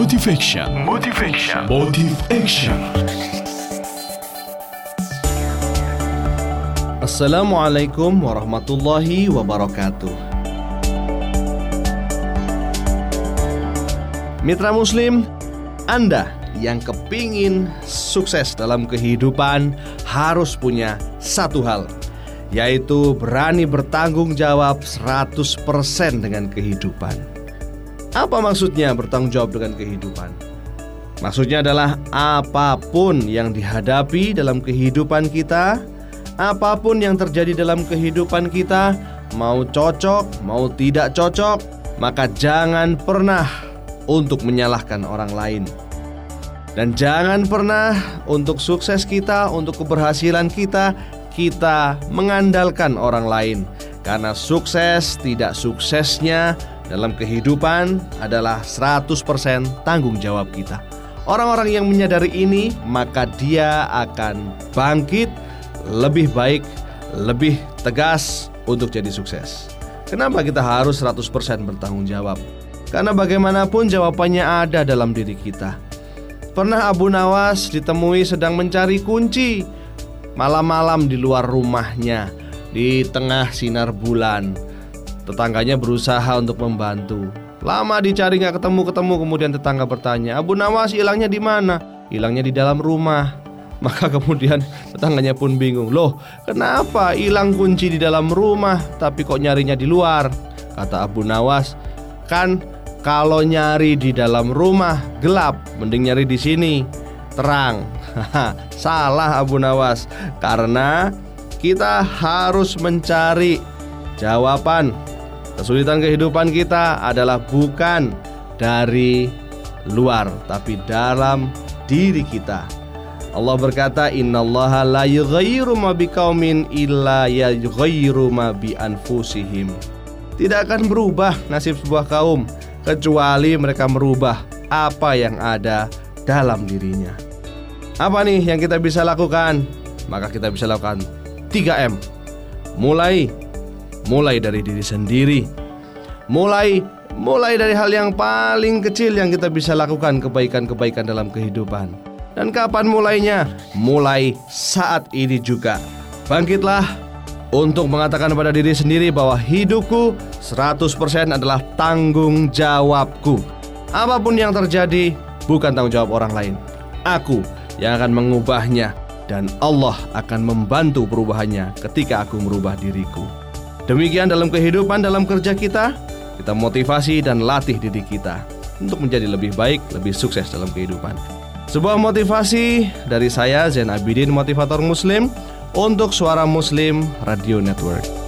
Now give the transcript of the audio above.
Motivation. Motivation. Motive Action. Assalamualaikum warahmatullahi wabarakatuh. Mitra Muslim, Anda yang kepingin sukses dalam kehidupan harus punya satu hal, yaitu berani bertanggung jawab 100% dengan kehidupan. Apa maksudnya bertanggung jawab dengan kehidupan? Maksudnya adalah apa pun yang dihadapi dalam kehidupan kita, apa pun yang terjadi dalam kehidupan kita, mau cocok, mau tidak cocok, maka jangan pernah untuk menyalahkan orang lain. Dan jangan pernah untuk sukses kita, untuk keberhasilan kita, kita mengandalkan orang lain. Karena sukses tidak suksesnya dalam kehidupan adalah 100% tanggung jawab kita. Orang-orang yang menyadari ini, maka dia akan bangkit lebih baik, lebih tegas untuk jadi sukses. Kenapa kita harus 100% bertanggung jawab? Karena bagaimanapun jawabannya ada dalam diri kita. Pernah Abu Nawas ditemui sedang mencari kunci malam-malam di luar rumahnya di tengah sinar bulan. Tetangganya berusaha untuk membantu. Lama dicari nggak ketemu-ketemu kemudian tetangga bertanya, Abu Nawas hilangnya di mana? Hilangnya di dalam rumah. Maka kemudian tetangganya pun bingung, loh kenapa hilang kunci di dalam rumah tapi kok nyarinya di luar? Kata Abu Nawas, kan kalau nyari di dalam rumah gelap, mending nyari di sini terang. Salah Abu Nawas karena kita harus mencari jawaban kesulitan kehidupan kita adalah bukan dari luar tapi dalam diri kita. Allah berkata innallaha la yughayyiru ma biqaumin anfusihim. Tidak akan berubah nasib sebuah kaum kecuali mereka merubah apa yang ada dalam dirinya. Apa nih yang kita bisa lakukan? Maka kita bisa lakukan 3M. Mulai mulai dari diri sendiri. Mulai mulai dari hal yang paling kecil yang kita bisa lakukan kebaikan-kebaikan dalam kehidupan. Dan kapan mulainya? Mulai saat ini juga. Bangkitlah untuk mengatakan pada diri sendiri bahwa hidupku 100% adalah tanggung jawabku. Apa pun yang terjadi bukan tanggung jawab orang lain. Aku yang akan mengubahnya dan Allah akan membantu perubahannya ketika aku merubah diriku. Demikian dalam kehidupan dalam kerja kita, kita motivasi dan latih diri kita untuk menjadi lebih baik, lebih sukses dalam kehidupan. Sebuah motivasi dari saya Zain Abidin motivator muslim untuk Suara Muslim Radio Network.